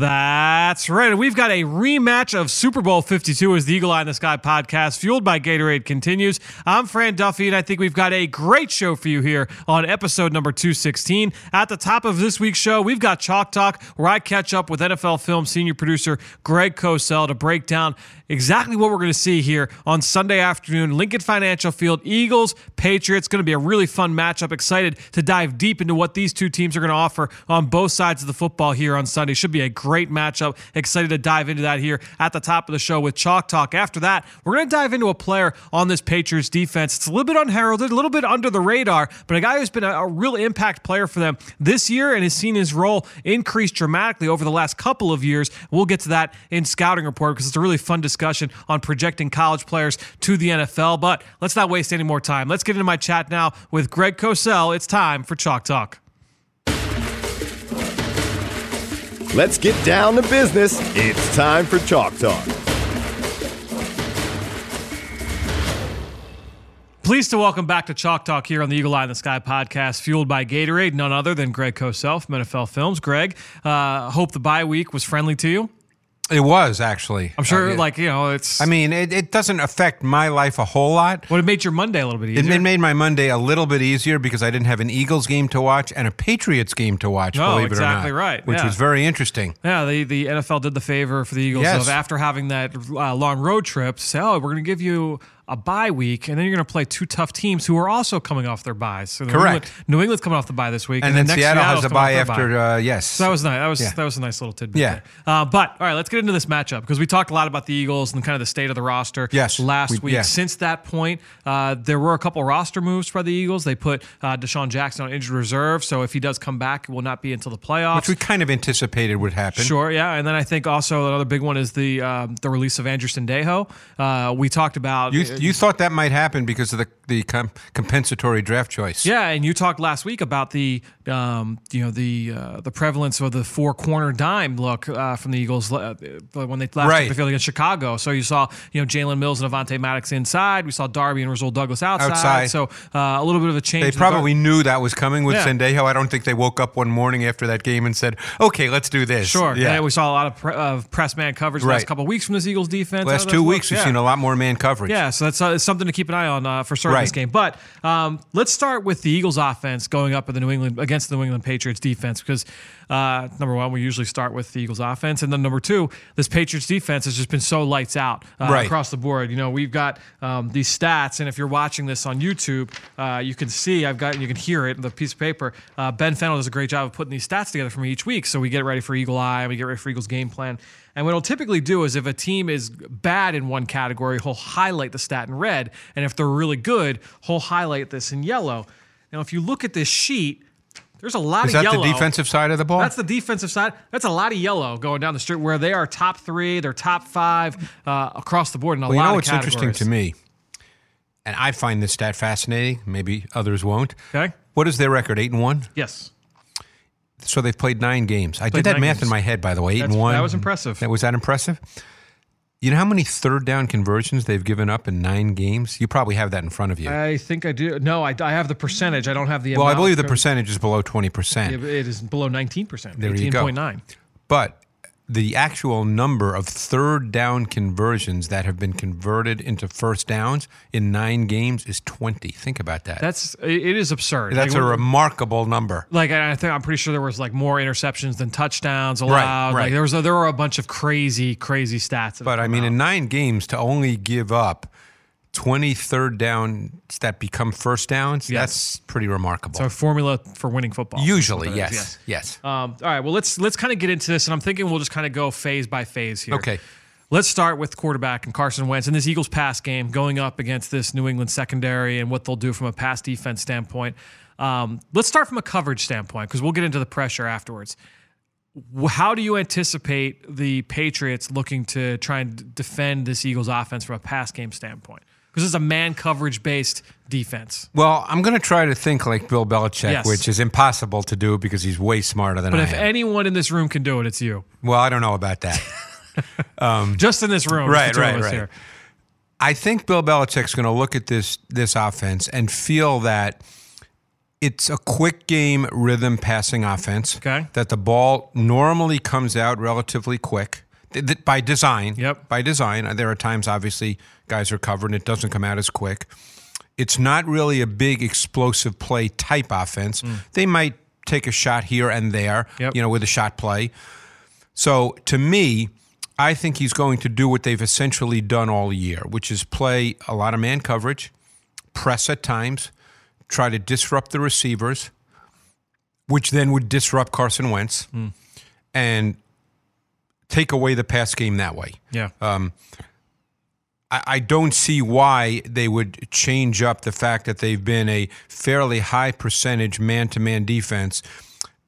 That's right. We've got a rematch of Super Bowl 52 as the Eagle Eye in the Sky podcast, fueled by Gatorade, continues. I'm Fran Duffy, and I think we've got a great show for you here on episode number 216. At the top of this week's show, we've got Chalk Talk, where I catch up with NFL film senior producer Greg Cosell to break down exactly what we're going to see here on Sunday afternoon. Lincoln Financial Field, Eagles, Patriots. Going to be a really fun matchup. Excited to dive deep into what these two teams are going to offer on both sides of the football here on Sunday. Should be a great matchup. Excited to dive into that here at the top of the show with Chalk Talk. After that, we're going to dive into a player on this Patriots defense. It's a little bit unheralded, a little bit under the radar, but a guy who's been a, a real impact player for them this year and has seen his role increase dramatically over the last couple of years. We'll get to that in scouting report because it's a really fun discussion on projecting college players to the NFL. But let's not waste any more time. Let's get into my chat now with Greg Cosell. It's time for Chalk Talk. Let's get down to business. It's time for Chalk Talk. Pleased to welcome back to Chalk Talk here on the Eagle Eye in the Sky podcast, fueled by Gatorade, none other than Greg Cosell from NFL Films. Greg, uh, hope the bye week was friendly to you. It was actually. I'm sure, Uh, like you know, it's. I mean, it, it doesn't affect my life a whole lot. would it made your Monday a little bit easier. it made my Monday a little bit easier because I didn't have an Eagles game to watch and a Patriots game to watch. Oh, believe it or exactly not, right, Which yeah. was very interesting. Yeah, the, the NFL did the favor for the Eagles Yes. of after having that uh, long road trip, to say, oh, we're going to give you a bye week, and then you're going to play two tough teams who are also coming off their buys. So New Correct. England, New England's coming off the bye this week, And, then next Seattle has a bye after. bye. Uh, yes. So that was nice. That was Yeah. that was a nice little tidbit. Yeah. Uh, but all right, let's get into this matchup because we talked a lot about the Eagles and kind of the state of the roster. Yes, last we- week. yeah. Since that point, uh, there were a couple roster moves for the Eagles. They put uh, DeSean Jackson on injured reserve, so if he does come back, it will not be until the playoffs. which we kind of anticipated would happen. Sure, yeah, and then I think also another big one is the um, the release of Andrew Sendejo. Uh, we talked about You, you thought that might happen because of the the com- compensatory draft choice. yeah, and you talked last week about the um, you know the uh, the prevalence of the four corner dime look uh, from the Eagles uh, when they last Right. the field against Chicago. So you saw you know Jalen Mills and Avonte Maddox inside. We saw Darby and Rasul Douglas outside. Outside. So uh, a little bit of a change. They in the probably knew that was coming with Yeah. Sendejo. I don't think they woke up one morning after that game and said, "Okay, let's do this." Sure. Yeah. Yeah. we saw a lot of, pre- press man coverage the last couple weeks from this Eagles defense. Last two weeks, we've Yeah. seen a lot more man coverage. Yeah, so that's uh, something to keep an eye on uh, for starting Right. this game. But um, let's start with the Eagles' offense going up in the New England against the New England Patriots defense because uh, number one, we usually start with the Eagles' offense, and then number two, this Patriots defense has just been so lights out uh, Right. across the board. You know, we've got um, these stats, and if you're watching this on YouTube, uh, you can see I've got you can hear it in the piece of paper. Uh, ben Fennell does a great job of putting these stats together for me each week, so we get ready for Eagle Eye, and we get ready for Eagles game plan. And what he'll typically do is if a team is bad in one category, he'll highlight the stat in red. And if they're really good, he'll highlight this in yellow. Now, if you look at this sheet, there's a lot Is of that yellow. the defensive side of the ball? That's the defensive side. That's a lot of yellow going down the street where they are top three, they're top five uh, across the board in a Well, you know what's interesting to me, and I find this stat fascinating. Maybe others won't. Okay. What is their record? Eight and one. Yes. So they've played nine games. I Played did that math games. in my head, by the way. Eight That's- and one. that was impressive. That was that impressive. You know how many third down conversions they've given up in nine games? You probably have that in front of you. I think I do. No, I, I have the percentage. I don't have the well, I believe the percentage is below twenty percent. It is below 19%. There you go. 18.9. But the actual number of third down conversions that have been converted into first downs in nine games is 20. Think about that. That's it is absurd. That's Like, a remarkable number. like I think I'm pretty sure there was like more interceptions than touchdowns allowed. right. Like there was a, there were a bunch of crazy crazy stats. But I mean, out. in nine games, to only give up 20 third downs that become first downs, Yes. that's pretty remarkable. so a formula for winning football. Usually, it yes. Yes. Um, all right. Well, let's let's kind of get into this, and I'm thinking we'll just kind of go phase by phase here. Okay. Let's start with quarterback and Carson Wentz in this Eagles pass game going up against this New England secondary and what they'll do from a pass defense standpoint. Um, let's start from a coverage standpoint because we'll get into the pressure afterwards. how do you anticipate the Patriots looking to try and defend this Eagles offense from a pass game standpoint? Because it's a man coverage based defense. Well, I'm going to try to think like Bill Belichick, Yes. which is impossible to do because he's way smarter than. But I if am. anyone in this room can do it, it's you. well, I don't know about that. Just in this room, Right, just the two of right, right. here. I think Bill Belichick's going to look at this this offense and feel that it's a quick game rhythm passing offense. Okay. That the ball normally comes out relatively quick th- th- by design. Yep. By design. There are times, obviously, guys are covered and it doesn't come out as quick. It's not really a big explosive play type offense. They might take a shot here and there, Mm. Yep. you know, with a shot play. So to me, I think he's going to do what they've essentially done all year, which is play a lot of man coverage, press at times, try to disrupt the receivers, which then would disrupt Carson Wentz, and take away the pass game that way. Yeah. Um, I, I don't see why they would change up the fact that they've been a fairly high percentage man to man defense.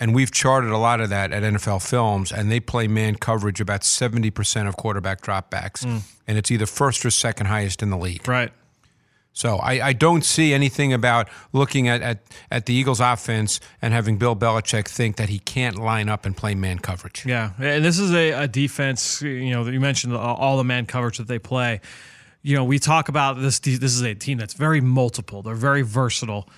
And we've charted a lot of that at NFL Films, and they play man coverage about 70% of quarterback dropbacks. Mm. And it's either first or second highest in the league. right. So I, I don't see anything about looking at, at, at the Eagles offense and having Bill Belichick think that he can't line up and play man coverage. Yeah, and this is a, a defense. You know, you mentioned all the man coverage that they play. You know, we talk about this. This is a team that's very multiple. They're very versatile.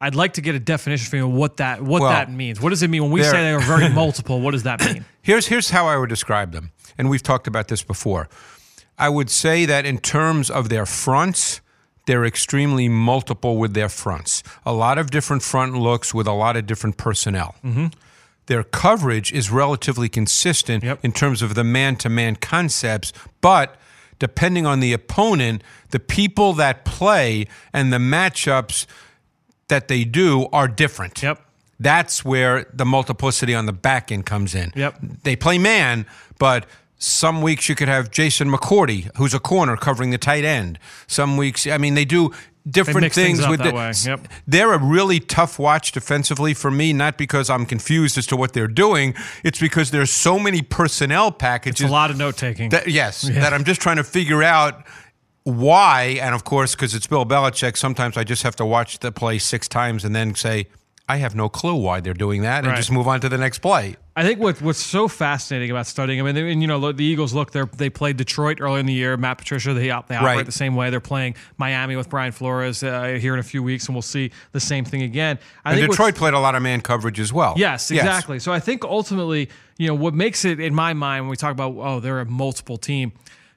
I'd like to get a definition for you of what that what Well, that means. What does it mean when we say they are very multiple? What does that mean? Here's here's how I would describe them, and we've talked about this before. I would say that in terms of their fronts, they're extremely multiple with their fronts. A lot of different front looks with a lot of different personnel. Mm-hmm. Their coverage is relatively consistent Yep. in terms of the man-to-man concepts, but depending on the opponent, the people that play and the matchups that they do are different. Yep. That's where the multiplicity on the back end comes in. Yep. They play man, but some weeks you could have Jason McCourty, who's a corner covering the tight end. Some weeks, I mean, they do different things things with that the, way. Yep. They're a really tough watch defensively for me, not because I'm confused as to what they're doing. It's because there's so many personnel packages. It's a lot of note taking. That, yes, that I'm just trying to figure out why. And of course, because it's Bill Belichick, sometimes I just have to watch the play six times and then say, I have no clue why they're doing that, and Right. just move on to the next play. I think what what's so fascinating about studying. I mean, they, and, you know, look, the Eagles look. They they played Detroit early in the year. Matt Patricia. They they operate Right. the same way. They're playing Miami with Brian Flores uh, here in a few weeks, and we'll see the same thing again. I And think Detroit played a lot of man coverage as well. Yes, exactly. So I think ultimately, you know, what makes it in my mind when we talk about oh, they're a multiple team.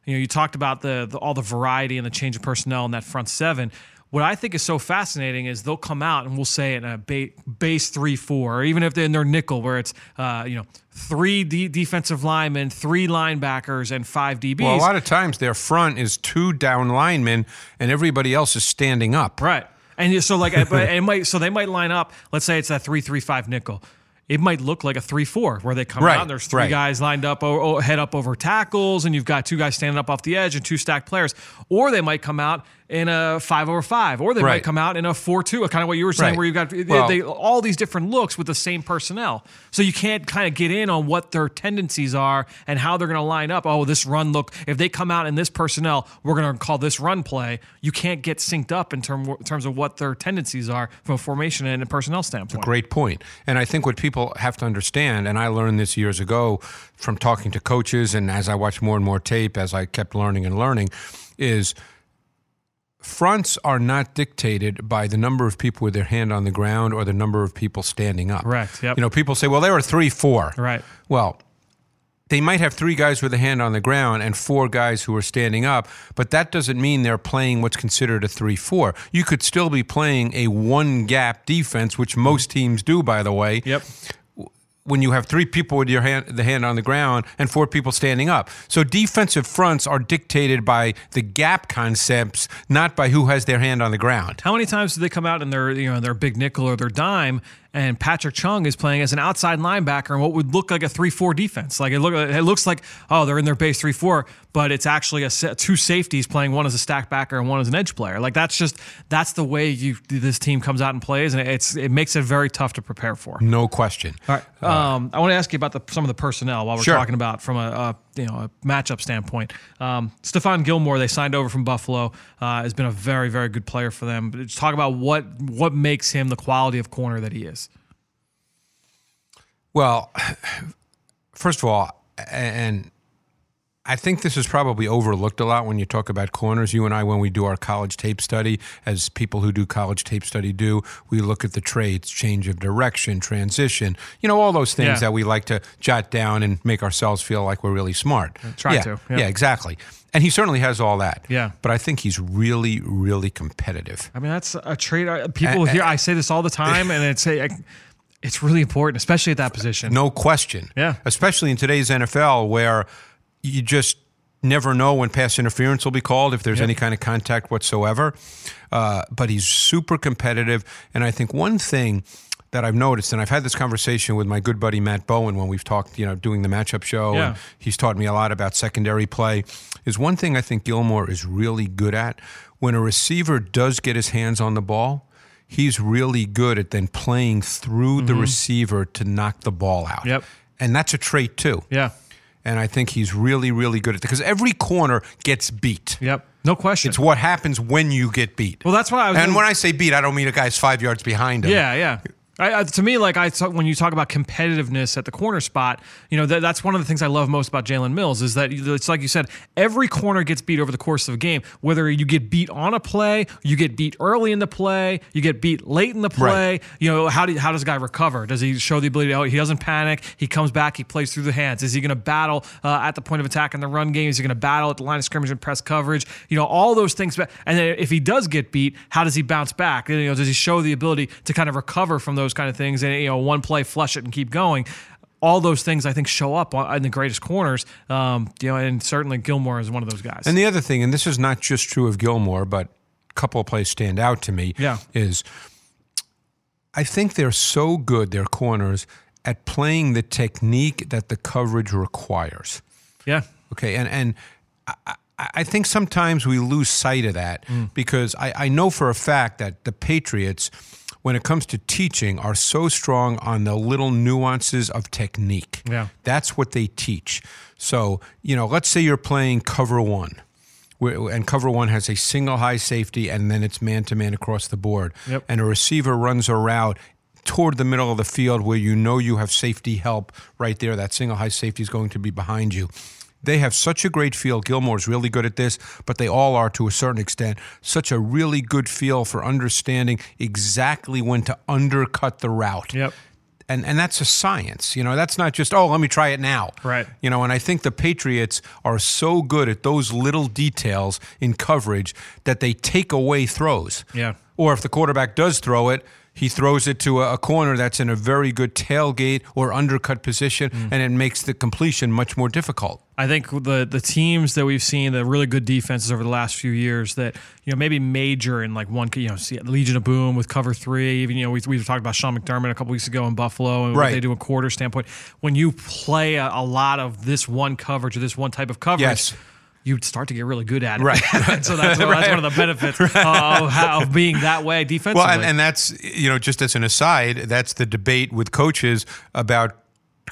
You know, you talked about the, the all the variety and the change of personnel in that front seven. What I think is so fascinating is they'll come out and we'll say in a ba- base three four, or even if they're in their nickel, where it's uh, you know three D- defensive linemen, three linebackers, and five DBs. Well, a lot of times their front is two down linemen, and everybody else is standing up. Right. And so like but it might so they might line up, let's say it's that three three five nickel. It might look like a three four where they come Right, out and there's three right. guys lined up head up over tackles and you've got two guys standing up off the edge and two stacked players. Or they might come out in a five over five, or they might come out in a four two, kind of what you were saying, Right. where you've got they, Well- they, all these different looks with the same personnel. So you can't kind of get in on what their tendencies are and how they're going to line up. Oh, this run look, if they come out in this personnel, we're going to call this run play. You can't get synced up in term, terms of what their tendencies are from a formation and a personnel standpoint. A great point. And I think what people have to understand, and I learned this years ago from talking to coaches, and as I watched more and more tape, as I kept learning and learning, is fronts are not dictated by the number of people with their hand on the ground or the number of people standing up. Correct, yep. You know, people say, well, they were three, four. Right. Well, they might have three guys with a hand on the ground and four guys who are standing up, but that doesn't mean they're playing what's considered a 3 4. You could still be playing a one gap defense, which most teams do, by the way. Yep. When you have three people with your hand, the hand on the ground and four people standing up. So defensive fronts are dictated by the gap concepts, not by who has their hand on the ground. How many times do they come out in their you know their big nickel or their dime and Patrick Chung is playing as an outside linebacker in what would look like a three-four defense. Like it look, it looks like oh they're in their base three-four, but it's actually a set, two safeties playing one as a stack backer and one as an edge player. Like that's just that's the way you this team comes out and plays, and it's it makes it very tough to prepare for. No question. All right. Um, I want to ask you about the, some of the personnel while we're Sure. talking about from a, a you know a matchup standpoint. Um, Stephon Gilmore, they signed over from Buffalo, uh, has been a very very good player for them. But just talk about what what makes him the quality of corner that he is. Well, first of all, and I think this is probably overlooked a lot when you talk about corners. You and I, when we do our college tape study, as people who do college tape study do, we look at the traits, change of direction, transition, you know, all those things Yeah. that we like to jot down and make ourselves feel like we're really smart. try yeah, to, yeah. Yeah, exactly. And he certainly has all that. Yeah. But I think he's really, really competitive. I mean, that's a trait. uh, People here, I say this all the time, and it's a, it's really important, especially at that position. No question. Yeah. Especially in today's NFL where you just never know when pass interference will be called if there's any kind of contact whatsoever. Uh, but he's super competitive. And I think one thing that I've noticed, and I've had this conversation with my good buddy Matt Bowen when we've talked, you know, doing the matchup show, Yeah. and he's taught me a lot about secondary play, is one thing I think Gilmore is really good at. When a receiver does get his hands on the ball, he's really good at then playing through the receiver to knock the ball out. Mm-hmm. Yep. And that's a trait too. Yeah. And I think he's really, really good at it because every corner gets beat. Yep. No question. It's what happens when you get beat. well, that's why I was. and gonna- when I say beat, I don't mean a guy's five yards behind him. Yeah, yeah. I, I, to me, like I talk, when you talk about competitiveness at the corner spot, you know that, that's one of the things I love most about Jalen Mills is that it's like you said, every corner gets beat over the course of a game. Whether you get beat on a play, you get beat early in the play, you get beat late in the play. Right. You know how do how does a guy recover? Does he show the ability? To, oh, he doesn't panic. He comes back. He plays through the hands. Is he going to battle uh, at the point of attack in the run game? Is he going to battle at the line of scrimmage and press coverage? You know all those things. And then if he does get beat, how does he bounce back? You know, does he show the ability to kind of recover from those kind of things and you know one play flush it and keep going? All those things I think show up in the greatest corners. Um, you know, and certainly Gilmore is one of those guys. And the other thing, and this is not just true of Gilmore, but a couple of plays stand out to me, Yeah. is I think they're so good, their corners, at playing the technique that the coverage requires. yeah, Okay, and and I, I- I think sometimes we lose sight of that because I, I know for a fact that the Patriots, when it comes to teaching, are so strong on the little nuances of technique. Yeah. that's what they teach. So you know, let's say you're playing cover one. And cover one has a single high safety, and then it's man to man across the board. Yep. And a receiver runs a route toward the middle of the field where you know you have safety help right there. That single high safety is going to be behind you. They have such a great feel. Gilmore's really good at this, but they all are to a certain extent. Such a really good feel for understanding exactly when to undercut the route. Yep. And and that's a science. You know, that's not just, oh, let me try it now. Right. You know, and I think the Patriots are so good at those little details in coverage that they take away throws. Yeah. Or if the quarterback does throw it, he throws it to a, a corner that's in a very good tailgate or undercut position, Mm. and it makes the completion much more difficult. I think the the teams that we've seen the really good defenses over the last few years that you know maybe major in like one you know see Legion of Boom with cover three even you know we we talked about Sean McDermott a couple weeks ago in Buffalo and what they do a quarter standpoint when you play a, a lot of this one coverage or this one type of coverage. Yes. You start to get really good at it, Right. so that's, that's one of the benefits of, of being that way defensively. Well, and, and that's you know just as an aside, that's the debate with coaches about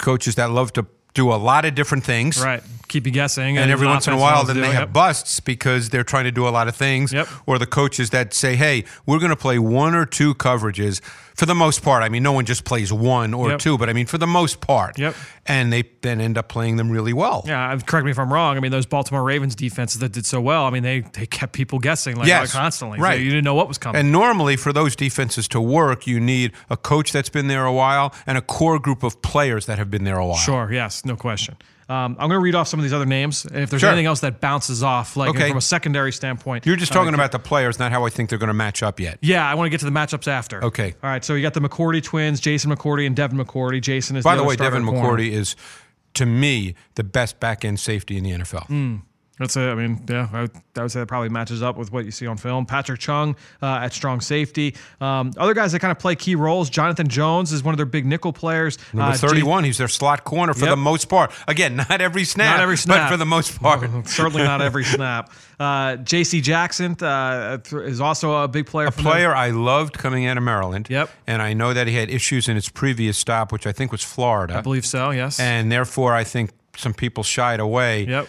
coaches that love to do a lot of different things. right, keep you guessing, And every once in a while, then they have Yep. busts because they're trying to do a lot of things. Yep. Or the coaches that say, "Hey, we're going to play one or two coverages for the most part." I mean, no one just plays one or Yep. two, but I mean for the most part. Yep. And they then end up playing them really well. Yeah, correct me if I'm wrong. I mean, those Baltimore Ravens defenses that did so well. I mean, they they kept people guessing like Yes, constantly. So right. you didn't know what was coming. And normally, for those defenses to work, you need a coach that's been there a while and a core group of players that have been there a while. Sure. Yes. No question. Um, I'm going to read off some of these other names, and if there's Sure. anything else that bounces off, like Okay. from a secondary standpoint, You're just uh, talking about the players, not how I think they're going to match up yet. Yeah, I want to get to the matchups after. Okay. All right. So you got the McCourty twins, Jason McCourty and Devin McCourty. Jason is By the other way, Devin corner. McCourty is, to me, the best back end safety in the NFL. That's it. I mean, yeah, I would, I would say that probably matches up with what you see on film. Patrick Chung uh, at strong safety. Um, other guys that kind of play key roles. Jonathan Jones is one of their big nickel players. Number Uh, 31, he's their slot corner for Yep. the most part. Again, not every snap, Not every snap. but for the most part. Certainly not every snap. Uh, J.C. Jackson uh, is also a big player. For a player I loved coming out of Maryland. Yep. And I know that he had issues in his previous stop, which I think was Florida. I believe so. Yes. and therefore, I think some people shied away. yep.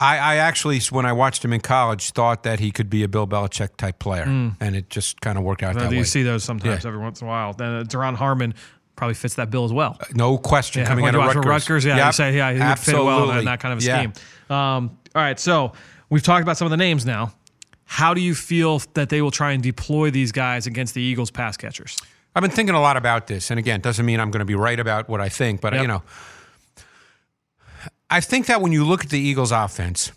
I, I actually, when I watched him in college, thought that he could be a Bill Belichick type player, and it just kind of worked out Uh, that you way. see those sometimes Yeah. every once in a while. Then uh, Duron Harmon probably fits that bill as well. no question Yeah, coming out of Rutgers. Rutgers, yeah, you Yep, say, yeah, he would fit well in that kind of a Yeah. scheme. Um, all right, so we've talked about some of the names now. How do you feel that they will try and deploy these guys against the Eagles pass catchers? I've been thinking a lot about this, and again, doesn't mean I'm going to be right about what I think, but Yep. you know, I think that when you look at the Eagles' offense,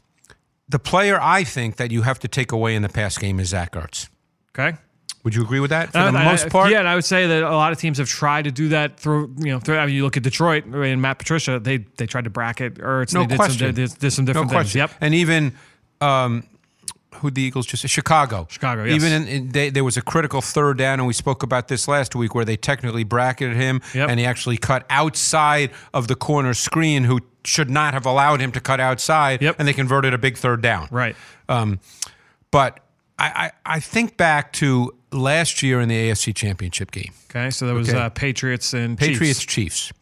the player I think that you have to take away in the pass game is Zach Ertz. Okay. Would you agree with that? For Uh, the I- most part, yeah, and I would say that a lot of teams have tried to do that through, you know, through, I mean, you look at Detroit and Matt Patricia, they they tried to bracket Ertz. no they did question. Some, they did, did some no different things. question. Yep. And even um, who the Eagles just Chicago. Chicago, yes. Even in, in, they, there was a critical third down, and we spoke about this last week, where they technically bracketed him, Yep. and he actually cut outside of the corner screen, who should not have allowed him to cut outside, Yep. and they converted a big third down. Right. Um, but I, I, I think back to last year in the AFC Championship game. Okay. So there was Okay. uh, Patriots and Patriots, Chiefs. Chiefs.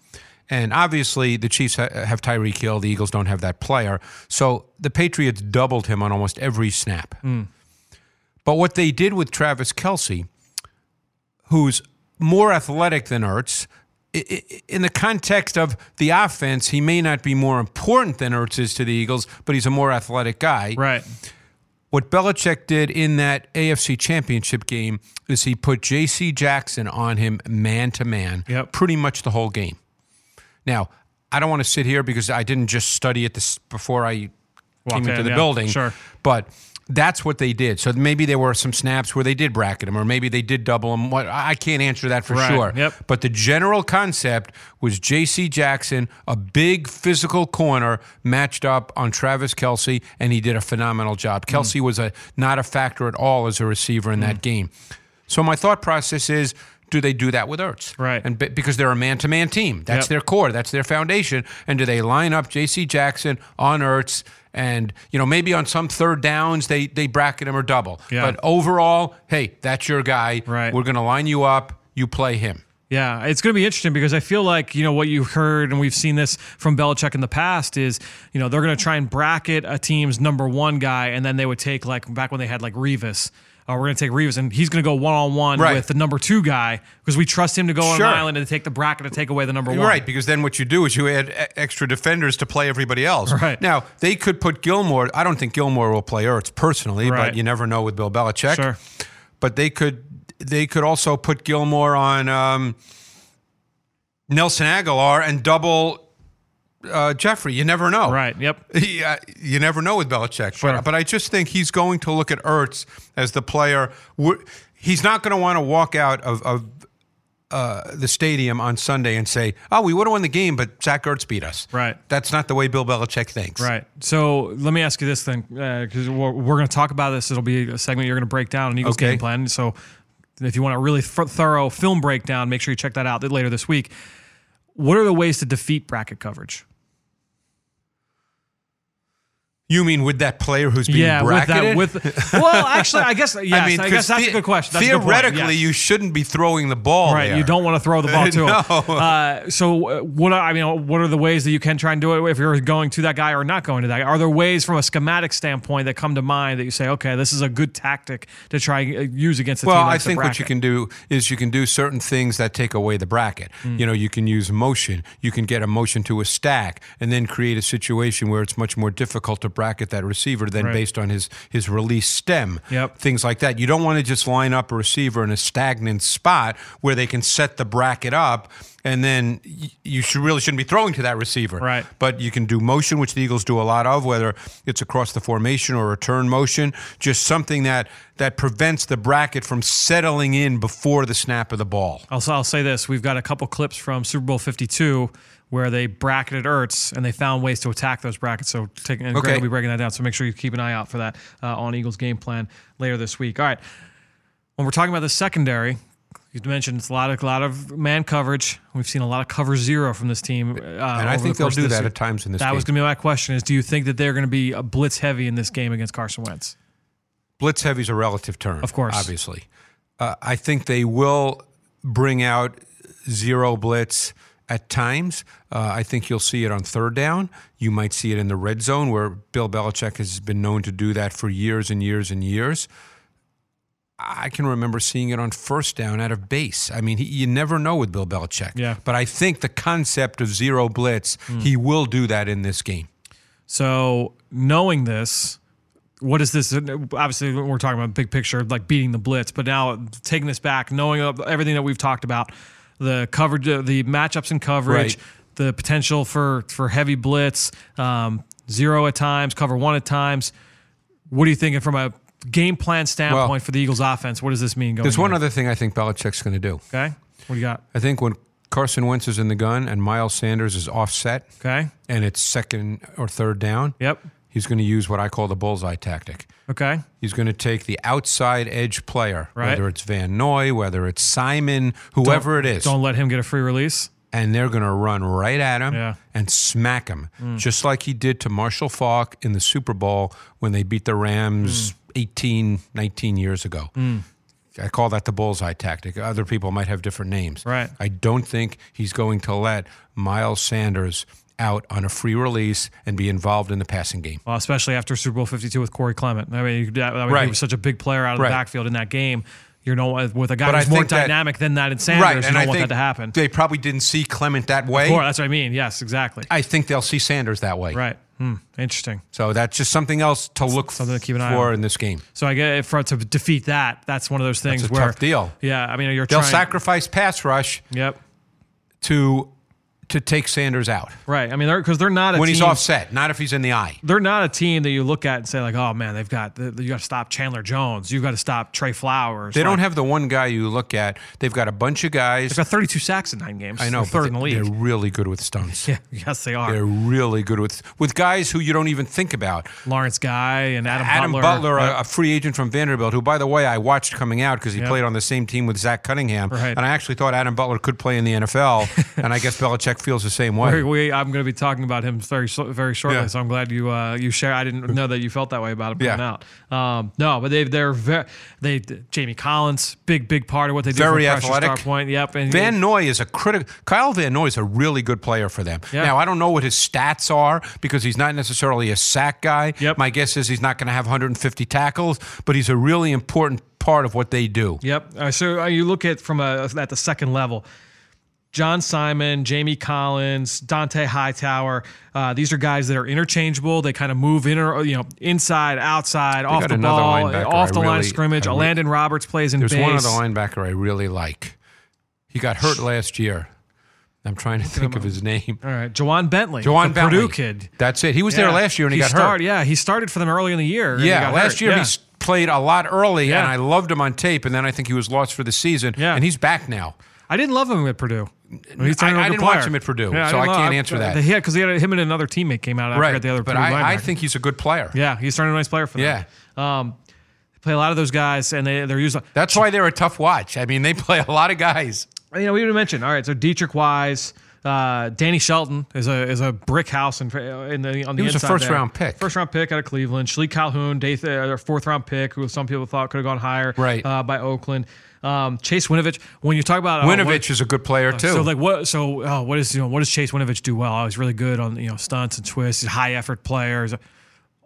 And obviously, the Chiefs ha- have Tyreek Hill. The Eagles don't have that player. So the Patriots doubled him on almost every snap. Hmm. But what they did with Travis Kelce, who's more athletic than Ertz, in the context of the offense, he may not be more important than Ertz is to the Eagles, but he's a more athletic guy. Right. What Belichick did in that AFC championship game is he put J.C. Jackson on him man to man pretty much the whole game. Now, I don't want to sit here because I didn't just study it this before I Walked came into in, the yeah, building. sure. But that's what they did. So maybe there were some snaps where they did bracket him, or maybe they did double him. What I can't answer that for Right, sure. yep. But the general concept was J.C. Jackson, a big physical corner, matched up on Travis Kelce, and he did a phenomenal job. Mm. Kelce was a not a factor at all as a receiver in that mm. game. So my thought process is. Do they do that with Ertz? Right. And because they're a man-to-man team, that's Yep. their core, that's their foundation. And do they line up J.C. Jackson on Ertz? And you know maybe on some third downs they they bracket him or double. Yeah. But overall, hey, that's your guy. Right. We're going to line you up. You play him. Yeah, it's going to be interesting because I feel like, you know, what you've heard, and we've seen this from Belichick in the past, is, you know, they're going to try and bracket a team's number one guy, and then they would take, like, back when they had, like, Revis. Uh, we're going to take Revis, and he's going to go one on one Right. with the number two guy because we trust him to go on Sure. an island and to take the bracket and take away the number one. Right, because then what you do is you add e- extra defenders to play everybody else. Right. Now, they could put Gilmore. I don't think Gilmore will play Ertz personally, Right. but you never know with Bill Belichick. Sure. But they could they could also put Gilmore on um, Nelson Agholor and double uh, Jeffery. You never know. Right. Yep. Yeah, you never know with Belichick. Sure. But, but I just think he's going to look at Ertz as the player. He's not going to want to walk out of, of uh, the stadium on Sunday and say, "Oh, we would have won the game, but Zach Ertz beat us." Right. That's not the way Bill Belichick thinks. Right. So let me ask you this thing, because we're, we're going to talk about this. It'll be a segment you're going to break down an Eagles Okay. game plan. So if you want a really th- thorough film breakdown, make sure you check that out later this week. What are the ways to defeat bracket coverage? You mean with that player who's being yeah, bracketed? with that. With well, actually, I guess yes. I, I mean, guess 'cause that's a the- good question. That's a good theoretically, yes. you shouldn't be throwing the ball. Right, there. you don't want to throw the ball to No. him. Uh, so, uh, what are, I mean, what are the ways that you can try and do it if you're going to that guy or not going to that guy? Are there ways from a schematic standpoint that come to mind that you say, okay, this is a good tactic to try and uh, use against the Well, team? I that's the think what you can do is you can do certain things that take away the bracket. Hmm. You know, you can use motion. You can get a motion to a stack and then create a situation where it's much more difficult to bracket that receiver then Right. based on his his release stem. Yep. Things like that. You don't want to just line up a receiver in a stagnant spot where they can set the bracket up and then you should really shouldn't be throwing to that receiver. Right. But you can do motion, which the Eagles do a lot of, whether it's across the formation or a return motion, just something that that prevents the bracket from settling in before the snap of the ball. Also, I'll say this: we've got a couple clips from Super Bowl Fifty Two where they bracketed Ertz and they found ways to attack those brackets. So, take, and Greg Okay. will be breaking that down. So, make sure you keep an eye out for that uh, on Eagles game plan later this week. All right, when we're talking about the secondary. You mentioned it's a lot of a lot of man coverage. We've seen a lot of cover zero from this team, uh, and I think they'll do that at times in this That was going to be my question: Is do you think that they're going to be blitz heavy in this game against Carson Wentz? Blitz heavy is a relative term, Of course. obviously. Uh, I think they will bring out zero blitz at times. Uh, I think you'll see it on third down. You might see it in the red zone, where Bill Belichick has been known to do that for years and years and years. I can remember seeing it on first down out of base. I mean, he, you never know with Bill Belichick. Yeah. But I think the concept of zero blitz, he will do that in this game. So knowing this, what is this? Obviously, we're talking about big picture, like beating the blitz. But now taking this back, knowing everything that we've talked about, the coverage, the matchups and coverage, Right. the potential for for heavy blitz, um, zero at times, cover one at times. What are you thinking from a game plan standpoint Well, for the Eagles' offense? What does this mean going? There's one other thing I think Belichick's going to do. Okay, what do you got? I think when Carson Wentz is in the gun and Miles Sanders is offset Okay, and it's second or third down, yep. he's going to use what I call the bullseye tactic. Okay, He's going to take the outside edge player, Right. whether it's Van Noy, whether it's Simon, whoever it is, don't let him get a free release. and they're going to run right at him Yeah. and smack him, mm. just like he did to Marshall Faulk in the Super Bowl when they beat the Rams mm. 18, 19 years ago. Mm. I call that the bullseye tactic. Other people might have different names. Right. I don't think he's going to let Miles Sanders out on a free release and be involved in the passing game. Well, especially after Super Bowl 52 with Corey Clement. I mean, that, that, he Right. was such a big player out of Right. the backfield in that game. You know, with a guy But who's more think that- dynamic than that in Sanders, you don't want that to happen. they probably didn't see Clement that way. Boy, that's what I mean. Yes, exactly. I think they'll see Sanders that way. Right. Hmm. Interesting. So that's just something else to look Something to keep an eye for on. in this game. So I get for to defeat that. That's one of those things It's a where tough deal. Yeah, I mean, you're They'll trying. sacrifice pass rush Yep. to to take Sanders out Right. I mean, because they're, they're not a when team, he's offset, not if he's in the eye. They're not a team that you look at and say like, oh man, they've got you got to stop Chandler Jones. You've got to stop Trey Flowers. They Like, don't have the one guy you look at. They've got a bunch of guys. They've got 32 sacks in nine games. I know, They're third in the they- league. They're really good with stunts. Yeah, yes, they are. They're really good with with guys who you don't even think about. Lawrence Guy and Adam, Adam Butler. Butler, Yep. a, a free agent from Vanderbilt, who, by the way, I watched coming out because he Yep. played on the same team with Zach Cunningham, Right. and I actually thought Adam Butler could play in the NFL, and I guess Belichick feels the same way. We, I'm going to be talking about him very very shortly, Yeah. so I'm glad you uh, you share. I didn't know that you felt that way about him coming Yeah. out. Um, no, but they they're very they Jamie Collins, big big part of what they do. Very from athletic. Star point. Yep. And Van Noy is a critical. Kyle Van Noy is a really good player for them. Yeah. Now I don't know what his stats are because he's not necessarily a sack guy. Yep. My guess is he's not going to have 150 tackles, but he's a really important part of what they do. Yep. Uh, so uh, you look at from a, at the second level. John Simon, Jamie Collins, Dont'a Hightower. Uh, these are guys that are interchangeable. They kind of move in or you know inside, outside, off the ball, off the line of scrimmage. Elandon Roberts plays in There's base. one other linebacker I really like. He got hurt last year. I'm trying to think of his name. All right, Ja'Whaun Bentley, Ja'Whaun Bentley. Purdue kid. That's it. He was there last year and he, got started, hurt. Yeah, he started for them early in the year. he Yeah, got last hurt. year yeah. he played a lot early, Yeah. and I loved him on tape. And then I think he was lost for the season. Yeah. and he's back now. I didn't love him at Purdue. He's turned I- I didn't watch him at Purdue, Yeah, so didn't I can't answer that. Yeah, because he had him and another teammate came out. I right, the other but I, I think he's a good player. Yeah, he's turned a nice player for them. Yeah. Um, they play a lot of those guys, and they they're used. That's why they're a tough watch. I mean, they play a lot of guys. You know, we didn't mention. All right, so Deatrich Wise, uh, Danny Shelton is a is a brick house in, in the on the He was a first there. round pick. First round pick out of Cleveland. Shilique Calhoun, day th- uh, fourth round pick, who some people thought could have gone higher. Right. Uh, by Oakland. Um, Chase Winovich. When you talk about uh, Winovich is a good player too. So like what? So oh, what is you know what does Chase Winovich do well? Oh, he's really good on you know stunts and twists. He's a high effort player.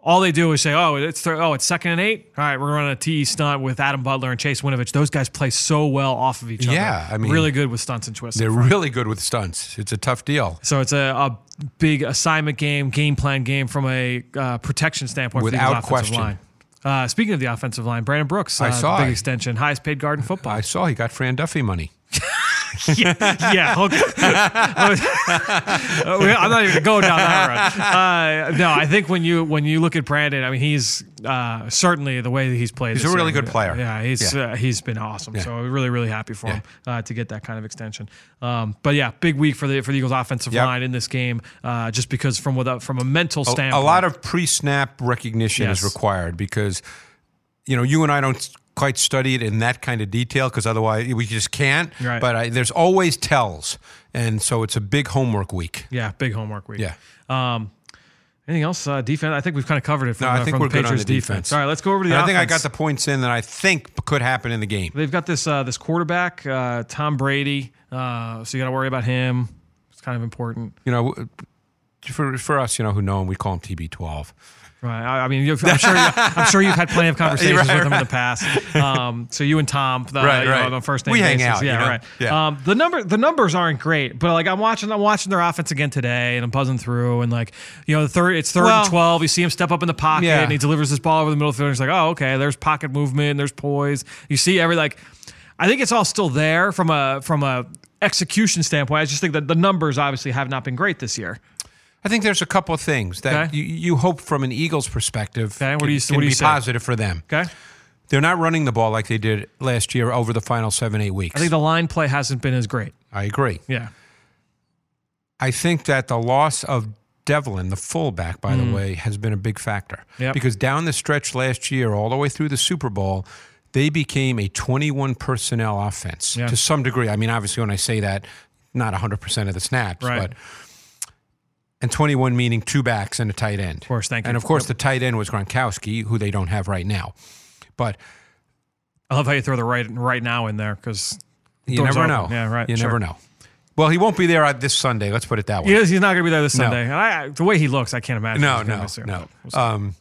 All they do is say, oh, it's thir- oh, it's second and eight. All right, we're running a TE stunt with Adam Butler and Chase Winovich. Those guys play so well off of each other. Yeah, I mean- really good with stunts and twists. they're really good with stunts. It's a tough deal. So it's a, a big assignment game, game plan game from a uh, protection standpoint for the Without question. line. Uh, speaking of the offensive line, Brandon Brooks, I uh, saw big it. extension, highest paid guard in football. I saw he got Fran Duffy money. yeah, yeah. Okay. I'm not even going down that road. Uh, no, I think when you when you look at Brandon, I mean, he's uh, certainly the way that he's played. He's a really year, good player. Yeah, he's Yeah. Uh, he's been awesome. So we're really really happy for Yeah. him uh, to get that kind of extension. Um, but yeah, big week for the for the Eagles offensive Yep. line in this game, uh, just because from without from a mental A, standpoint, a lot of pre-snap recognition Yes. is required because you know you and I don't quite study it in that kind of detail because otherwise we just can't. Right. But I, there's always tells, and so it's a big homework week. yeah, big homework week. Yeah. Um, anything else? Uh, defense? I think we've kind of covered it. From, No, I uh, think we're the good on the defense. defense. All right, let's go over to the. I think I got the points in that I think could happen in the game. They've got this uh, this quarterback, uh, Tom Brady. Uh, so you got to worry about him. It's kind of important. You know, for for us, you know, who know him, we call him TB12. Right. I, I mean, you've, I'm sure. You, I'm sure you've had plenty of conversations Right, with him in the past. Um, so you and Tom, the, Right, you know, right. on a first name We hang out, Yeah, you know? right. Yeah. Um, the number, the numbers aren't great, but like I'm watching, I'm watching their offense again today, and I'm buzzing through, and like you know, the third, it's third Well- and twelve. You see him step up in the pocket, Yeah. and he delivers this ball over the middle of the field. And it's like, oh, okay, there's pocket movement, there's poise. You see every like, I think it's all still there from a from a execution standpoint. I just think that the numbers obviously have not been great this year. I think there's a couple of things that Okay. you, you hope from an Eagles perspective Okay, what can, do you- can what do you be say? positive for them. Okay. They're not running the ball like they did last year over the final seven, eight weeks. I think the line play hasn't been as great. I agree. Yeah. I think that the loss of Develin, the fullback, by the way, has been a big factor. Mm. Yep. Because down the stretch last year, all the way through the Super Bowl, they became a 21 personnel offense Yeah. to some degree. I mean, obviously, when I say that, not 100% of the snaps, Right. but and 21 meaning two backs and a tight end. Of course, thank you. And of course, the tight end was Gronkowski, who they don't have right now. But I love how you throw the right right now in there because you never open. know. Yeah, right, You sure. never know. Well, he won't be there uh, this Sunday. Let's put it that way. he is, he's not going to be there this No. Sunday. And I, the way he looks, I can't imagine. No, no, no. We'll. Um,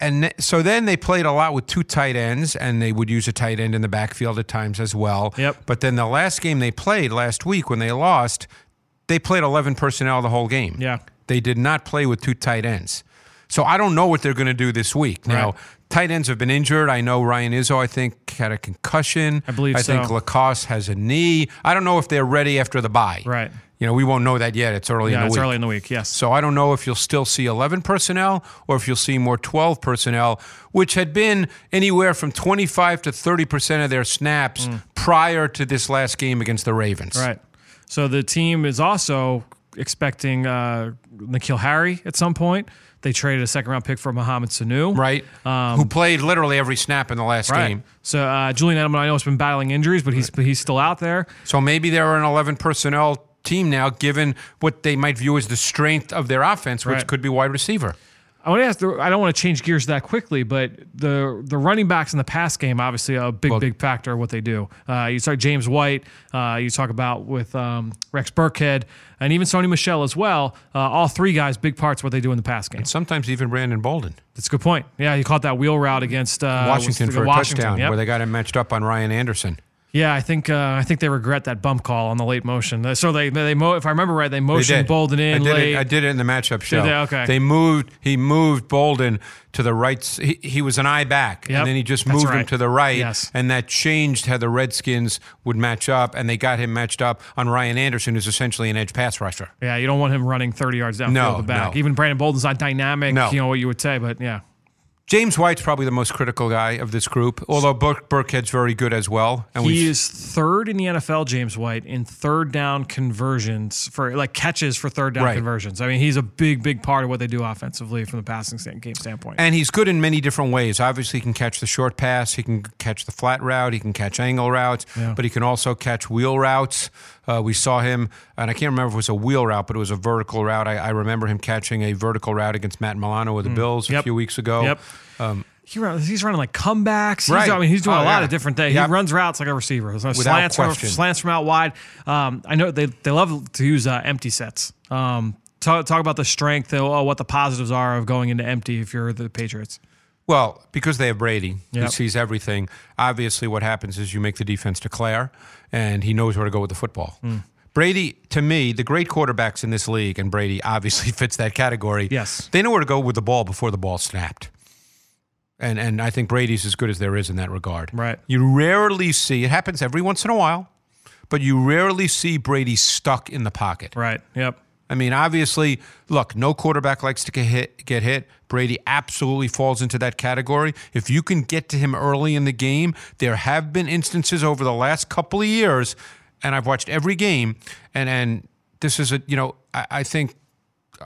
and th- so then they played a lot with two tight ends, and they would use a tight end in the backfield at times as well. Yep. But then the last game they played last week when they lost, they played 11 personnel the whole game. Yeah. They did not play with two tight ends. So I don't know what they're going to do this week. Now, Right. tight ends have been injured. I know Ryan Izzo, I think, had a concussion. I believe I think so. LaCosse has a knee. I don't know if they're ready after the bye. Right. You know, we won't know that yet. It's early in yeah, the it's week. early in the week. Yes. So I don't know if you'll still see 11 personnel or if you'll see more 12 personnel, which had been anywhere from 25 to 30% of their snaps prior to this last game against the Ravens. Mm. Right. So the team is also expecting uh, N'Keal Harry at some point. They traded a second round pick for Mohamed Sanu. Right? Who played literally every snap in the last Um, Right. game. So uh, Julian Edelman, I know, has been battling injuries, but he's but he's still out there. So maybe they're an 11 personnel team now, given what they might view as the strength of their offense, which Right. could be wide receiver. I want to ask. The, I don't want to change gears that quickly, but the the running backs in the pass game obviously a big Well- big factor of what they do. Uh, you talk James White. Uh, you talk about with um, Rex Burkhead and even Sony Michel as well. Uh, all three guys big parts of what they do in the pass game. Sometimes even Brandon Bolden. That's a good point. Yeah, he caught that wheel route against uh, Washington was- for a touchdown, yep. where they got him matched up on Ryan Anderson. Yeah, I think uh, I think they regret that bump call on the late motion. Uh, So they they mo- if I remember right, they They motioned did. Bolden in I did late. It, I did it in the matchup show. they? Okay. They moved. He moved Bolden to the right. He, he was an eye back, Yep. and then he just moved him to the right. Yes. And that changed how the Redskins would match up, and they got him matched up on Ryan Anderson, who's essentially an edge pass rusher. yeah, you don't want him running 30 yards downfield No, the back. no. Even Brandon Bolden's not dynamic. No. You know what you would say, but yeah. James White's probably the most critical guy of this group, although Burke, Burkhead's very good as well. And He is third in the NFL, James White, in third down conversions for like catches for third down Right. conversions. I mean, he's a big, big part of what they do offensively from the passing stand- game standpoint. And he's good in many different ways. Obviously, he can catch the short pass, he can catch the flat route, he can catch angle routes, Yeah. but he can also catch wheel routes. Uh, we saw him, and I can't remember if it was a wheel route, but it was a vertical route. I, I remember him catching a vertical route against Matt Milano with the Bills a Mm. Yep. few weeks ago. Yep. he run, he's running like comebacks. He's, I mean, he's doing Oh, a lot yeah. of different things. Yep. He runs routes like a receiver. There's Without slants from, slants from out wide. Um, I know they, they love to use uh, empty sets. Um, talk, talk about the strength, uh, what the positives are of going into empty if you're the Patriots. Well, because they have Brady, who Yep. sees everything, obviously what happens is you make the defense declare, and he knows where to go with the football. Hmm. Brady, to me, the great quarterbacks in this league, and Brady obviously fits that category. Yes. They know where to go with the ball before the ball snapped. And and I think Brady's as good as there is in that regard. Right. You rarely see it happens every once in a while. but you rarely see Brady stuck in the pocket. Right. Yep. I mean, obviously, look, no quarterback likes to get hit. Get hit. Brady absolutely falls into that category. If you can get to him early in the game, there have been instances over the last couple of years, and I've watched every game, and and this is a you know I, I think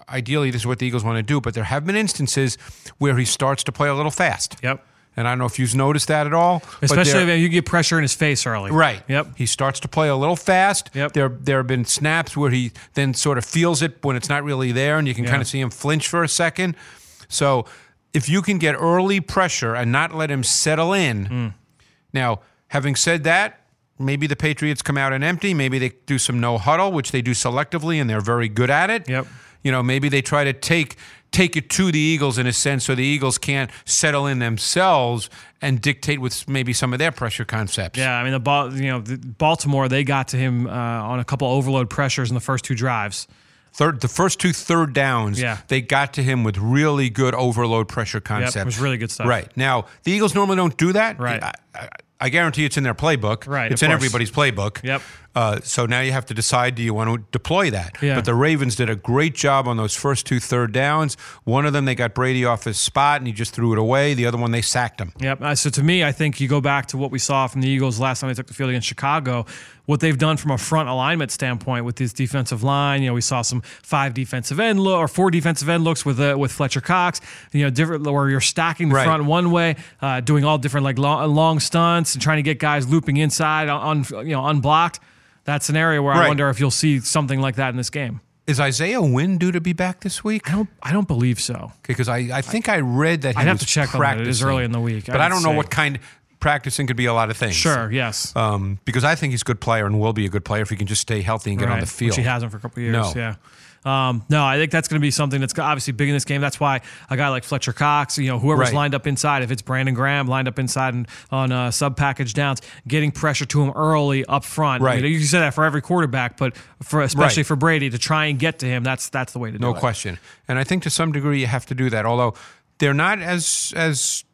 ideally this is what the Eagles want to do, but there have been instances where he starts to play a little fast. Yep. And I don't know if you've noticed that at all. Especially if you get pressure in his face early. Right. Yep. He starts to play a little fast. Yep. There there have been snaps where he then sort of feels it when it's not really there, and you can Yeah. kind of see him flinch for a second. So if you can get early pressure and not let him settle in. Hmm. Now, having said that, maybe the Patriots come out and empty. Maybe they do some no huddle, which they do selectively, and they're very good at it. Yep. You know, maybe they try to take take it to the Eagles in a sense, so the Eagles can't settle in themselves and dictate with maybe some of their pressure concepts. Yeah, I mean the ball. You know, the Baltimore they got to him uh, on a couple overload pressures in the first two drives. Third, the first two third downs, Yeah. they got to him with really good overload pressure concepts. it was really good stuff. Right now, the Eagles normally don't do that. Right. I, I, I guarantee it's in their playbook. Right, It's in course. everybody's playbook. Yep. Uh, so now you have to decide: do you want to deploy that? Yeah. But the Ravens did a great job on those first two third downs. One of them, they got Brady off his spot and he just threw it away. The other one, they sacked him. Yep. Uh, so to me, I think you go back to what we saw from the Eagles last time they took the field against Chicago. What they've done from a front alignment standpoint with this defensive line, you know, we saw some five defensive end look or four defensive end looks with uh, with Fletcher Cox. You know, different where you're stacking the Right. front one way, uh, doing all different like long, long stunts and trying to get guys looping inside on you know unblocked. That's an area where I wonder if you'll see something like that in this game. Is Isaiah Wynn due to be back this week? I don't. I don't believe so. Because I, I think I read that he I'd have to check on that. It is early in the week. But I, would don't know say. what kind. Practicing could be a lot of things. Sure. Yes. Um, because I think he's a good player and will be a good player if he can just stay healthy and get on the field. Which he hasn't for a couple of years. No. Yeah. Um, no, I think that's going to be something that's obviously big in this game. That's why a guy like Fletcher Cox, you know, whoever's Right. lined up inside, if it's Brandon Graham lined up inside and on uh, sub package downs, getting pressure to him early up front. Right. You, can say that for every quarterback, but for especially Right. for Brady to try and get to him, that's that's the way to no do it. No question. And I think to some degree you have to do that. Although they're not as as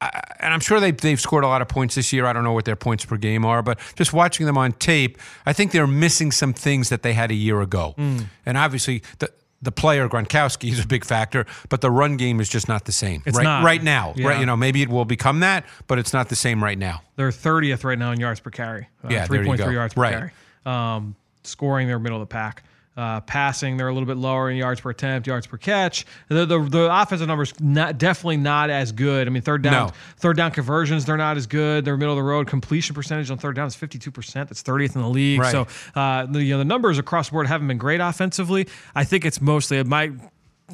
and I'm sure they've, they've scored a lot of points this year. I don't know what their points per game are, but just watching them on tape, I think they're missing some things that they had a year ago. Hmm. And obviously, the the player Gronkowski is a big factor, but the run game is just not the same. It's right, not. right now. Yeah. Right, you know, maybe it will become that, but it's not the same right now. They're 30th right now in yards per carry. Uh, Yeah, 3.3 yards per Right. carry. Um, scoring, they're middle of the pack. Uh, passing, they're a little bit lower in yards per attempt, yards per catch. The the, the offensive numbers not definitely not as good. I mean, third down, No. third down conversions, they're not as good. They're middle of the road. Completion percentage on third down is fifty two percent. That's thirtieth in the league. Right. So uh, the you know, the numbers across the board haven't been great offensively. I think it's mostly might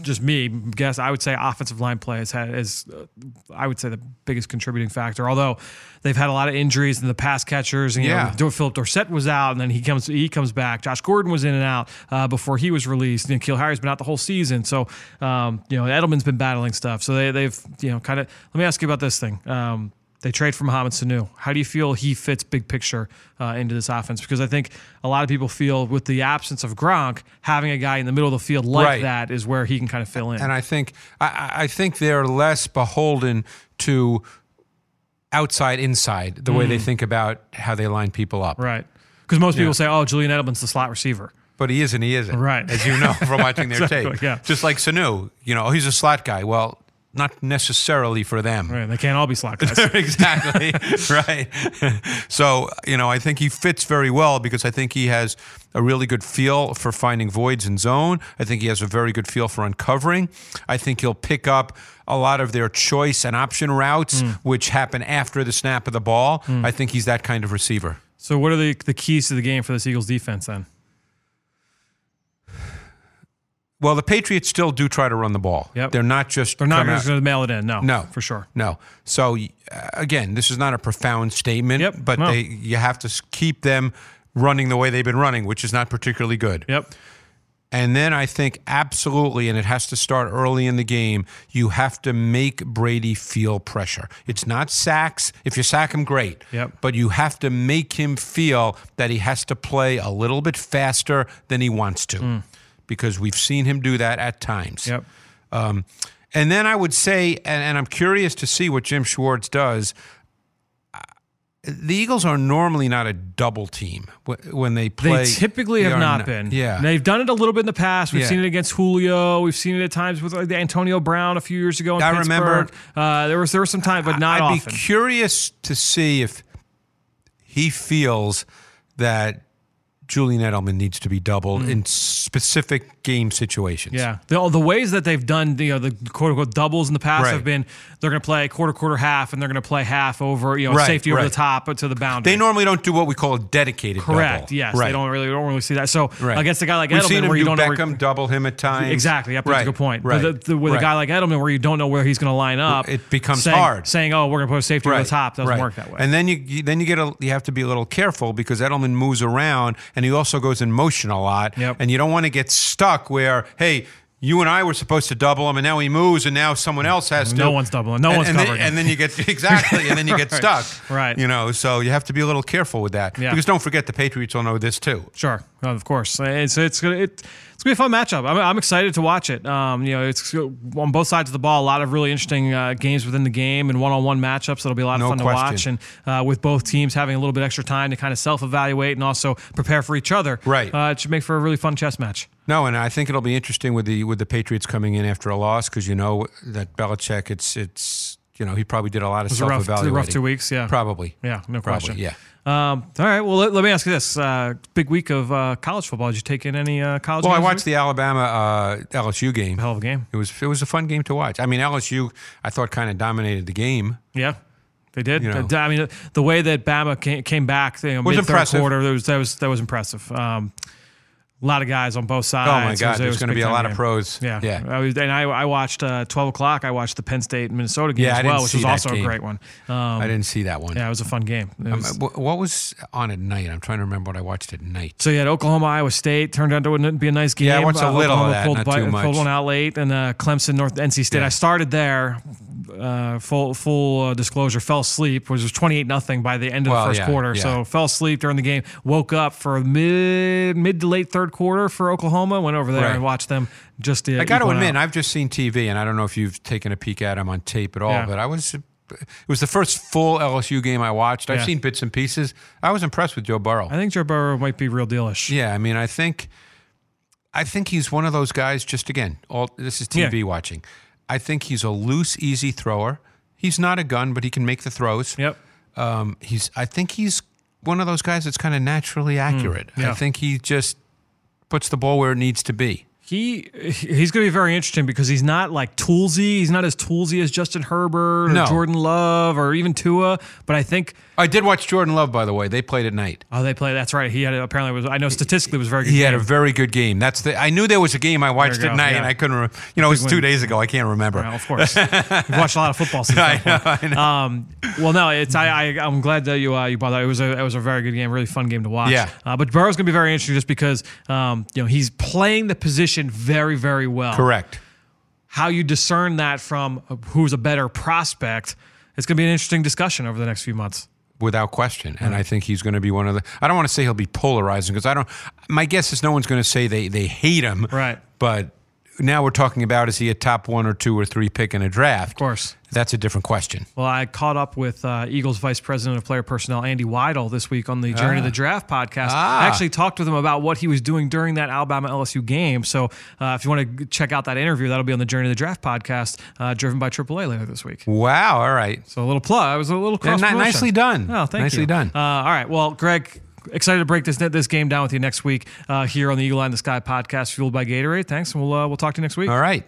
just me guess I would say offensive line play has had is uh, I would say the biggest contributing factor. Although they've had a lot of injuries in the pass catchers, and you Yeah. know Philip Dorsett was out, and then he comes he comes back. Josh Gordon was in and out uh, before he was released. And N'Keal Harry's been out the whole season, so um, you know Edelman's been battling stuff. So they they've you know kind of let me ask you about this thing. Um, they trade for Mohamed Sanu. How do you feel he fits big picture uh, into this offense? Because I think a lot of people feel with the absence of Gronk, having a guy in the middle of the field like Right. that is where he can kind of fill in. And I think I- I, think they're less beholden to outside inside the way they think about how they line people up. Mm. right. Because most people say, oh, Julian Edelman's the slot receiver. But he is and he isn't. Right. As you know from watching their Exactly, tape. yeah. Just like Sanu, you know, he's a slot guy. Well, not necessarily for them. Right. They can't all be slot guys. exactly. right. so, you know, I think he fits very well because I think he has a really good feel for finding voids in zone. I think he has a very good feel for uncovering. I think he'll pick up a lot of their choice and option routes, mm. which happen after the snap of the ball. Mm. I think he's that kind of receiver. so, what are the, the keys to the game for this Eagles defense then? Well, the Patriots still do try to run the ball. Yep. They're not just They're not just going to mail it in. No. No, For sure. No. So uh, again, this is not a profound statement, Yep, but no. they you have to keep them running the way they've been running, which is not particularly good. Yep. And then I think absolutely, and it has to start early in the game. You have to make Brady feel pressure. It's not sacks. If you sack him, great. Yep. But you have to make him feel that he has to play a little bit faster than he wants to, because we've seen him do that at times. Yep. Um, and then I would say, and, and I'm curious to see what Jim Schwartz does. the Eagles are normally not a double team when they play. They typically have are not been. Yeah. They've done it a little bit in the past. We've Yeah. seen it against Julio. We've seen it at times with like, the Antonio Brown a few years ago in I Pittsburgh. remember- uh, there was there was some time, but not I'd often. be curious to see if he feels that Julian Edelman needs to be doubled mm. in specific game situations. Yeah, the, the ways that they've done you know the quote unquote doubles in the past Right. have been they're going to play quarter quarter half and they're going to play half over you know Right, safety over right. the top to the boundary. They normally don't do what we call a dedicated Correct. double. Yes, right. they don't really don't really see that. So against a guy like We've Edelman, seen him where you do don't know Beckham where, double him at times. exactly. Yep, that's a good point. Right. But the, the, with a guy like Edelman, where you don't know where he's going to line up, It becomes saying, hard. Saying, "Oh, we're going to put a safety over the top," doesn't work that way. And then you, you then you get a you have to be a little careful because Edelman moves around and he also goes in motion a lot. Yep. And you don't want to get stuck where hey. You and I were supposed to double him, and now he moves, and now someone else has to. No one's doubling. No and, one's and then, covering him. and then you get exactly, and then you get stuck. Right. You know, so you have to be a little careful with that Yeah. because don't forget the Patriots will know this too. Sure, No, of course. It's it's gonna it, it's gonna be a fun matchup. I'm, I'm excited to watch it. Um, you know, it's on both sides of the ball. A lot of really interesting uh, games within the game and one-on-one matchups. That'll be a lot of No fun to watch. And uh, with both teams having a little bit extra time to kind of self-evaluate and also prepare for each other, Right. Uh, it should make for a really fun chess match. No, and I think it'll be interesting with the with the Patriots coming in after a loss because you know that Belichick, it's it's you know he probably did a lot of self rough, evaluating. rough two weeks. Yeah, Probably. Yeah, no Probably, question. yeah. Um, all right. Well, let, let me ask you this: uh, big week of uh, college football. Did you take in any uh, college? Well, I watched the Alabama uh, LSU game. hell of a game. It was it was a fun game to watch. I mean, LSU I thought kind of dominated the game. Yeah, they did. You know. I mean, the way that Bama came, came back, you know, Was impressive. quarter, that was that was that was impressive. Um, a lot of guys on both sides. Oh my God, there's going to be a lot of pros. Yeah, yeah. I was, and I, I watched uh, twelve o'clock. I watched the Penn State Minnesota game Yeah, as well, which was also game. a great one. Um, I didn't see that one. yeah, it was a fun game. It Um, what was on at night? I'm trying to remember what I watched at night. So you had Oklahoma, Iowa State turned out to be a nice game. Yeah, I watched a Uh, little of that, pulled, not by- too much. pulled one out late, and uh, Clemson, North NC State. Yeah. I started there. Uh, full full uh, disclosure, fell asleep. Was was twenty eight nothing by the end of Well, the first yeah, quarter. yeah. So fell asleep during the game. Woke up for mid mid to late third quarter for Oklahoma. Went over there Right. and watched them. Just to I got to admit, out. I've just seen TV, and I don't know if you've taken a peek at them on tape at all, Yeah. but I was. It was the first full LSU game I watched. I've Yeah. seen bits and pieces. I was impressed with Joe Burrow. I think Joe Burrow might be real dealish. Yeah, I mean, I think, I think he's one of those guys. Just again, all this is TV Yeah. watching. I think he's a loose, easy thrower. He's not a gun, but he can make the throws. Yep. Um, he's. I think he's one of those guys that's kind of naturally accurate. Mm, yeah. I think he just puts the ball where it needs to be. He he's going to be very interesting because he's not like toolsy. He's not as toolsy as Justin Herbert or No. Jordan Love or even Tua. But I think I did watch Jordan Love, by the way. They played at night. oh, they played. That's right. He had apparently was. I know statistically it was very good. He had a very good game. That's the. I knew there was a game I watched at night, yeah. and I couldn't. Re- you know, it was two win. days ago. I can't remember. Of course, you've watched a lot of football since I know. I know. Um, well, no, it's I, I I'm glad that you uh, you brought that. It was a it was a very good game, really fun game to watch. Yeah. Uh, but Burrow's going to be very interesting just because um, you know he's playing the position very very well. Correct. How you discern that from uh, who's a better prospect? It's going to be an interesting discussion over the next few months. without question. And I think he's going to be one of the. I don't want to say he'll be polarizing because I don't. My guess is no one's going to say they they hate him. Right. But now we're talking about is he a top one or two or three pick in a draft? Of course. That's a different question. Well, I caught up with uh, Eagles Vice President of Player Personnel, Andy Weidl, this week on the Journey to the Draft podcast. Ah. I actually talked with him about what he was doing during that Alabama LSU game. So uh, if you want to check out that interview, that'll be on the Journey to the Draft podcast, uh, driven by AAA later this week. Wow. All right. So a little plug. I was a little cross promotion. nicely done. Oh, thank Nicely you. done. Uh, all right. Well, Greg, excited to break this this game down with you next week uh, here on the Eagle Eye in the Sky podcast, fueled by Gatorade. Thanks, and we'll uh, we'll talk to you next week. All right.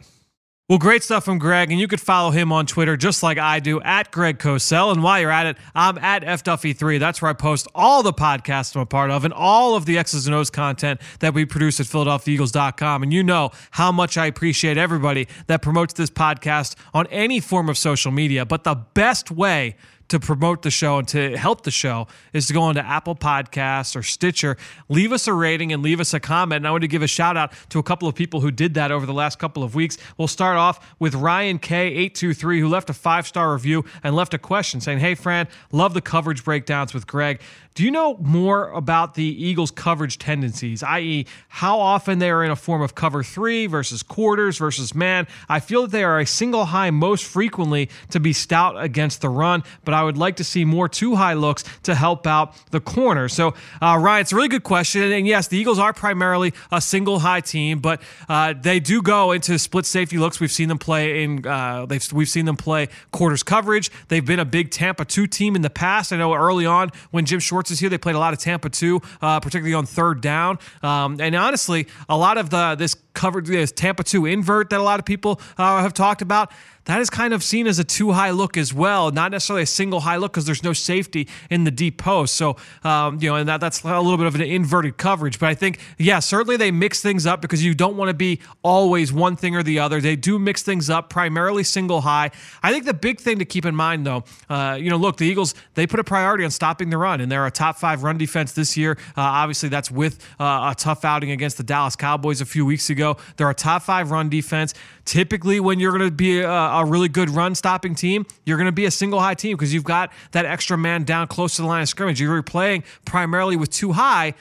Well, great stuff from Greg, and you could follow him on Twitter just like I do at Greg Cosell. And while you're at it, I'm at FDuffy3. That's where I post all the podcasts I'm a part of and all of the X's and O's content that we produce at PhiladelphiaEagles.com. And you know how much I appreciate everybody that promotes this podcast on any form of social media. But the best way to promote the show and to help the show is to go onto Apple Podcasts or Stitcher, leave us a rating and leave us a comment. And I want to give a shout out to a couple of people who did that over the last couple of weeks. We'll start off with Ryan K823, who left a five star review and left a question saying, Hey, Fran, love the coverage breakdowns with Greg. Do you know more about the Eagles' coverage tendencies, i.e., how often they are in a form of cover three versus quarters versus man? I feel that they are a single high most frequently to be stout against the run, but I would like to see more two high looks to help out the corner. So, uh, Ryan, it's a really good question. And yes, the Eagles are primarily a single high team, but uh, they do go into split safety looks. We've seen them play in, uh, they've, we've seen them play quarters coverage. They've been a big Tampa 2 team in the past. I know early on when Jim Schwartz here, they played a lot of Tampa 2, uh, particularly on third down. Um, and honestly, a lot of the this covered this Tampa 2 invert that a lot of people uh, have talked about that is kind of seen as a two high look as well, not necessarily a single high look because there's no safety in the deep post. So, um, you know, and that, that's a little bit of an inverted coverage. But I think, yeah, certainly they mix things up because you don't want to be always one thing or the other. They do mix things up, primarily single high. I think the big thing to keep in mind, though, uh, you know, look, the Eagles, they put a priority on stopping the run, and they're a top five run defense this year. Uh, obviously, that's with uh, a tough outing against the Dallas Cowboys a few weeks ago. They're a top five run defense. Typically, when you're going to be a, a, really good run stopping team, you're going to be a single high team because you've got that extra man down close to the line of scrimmage. You're playing primarily with two high.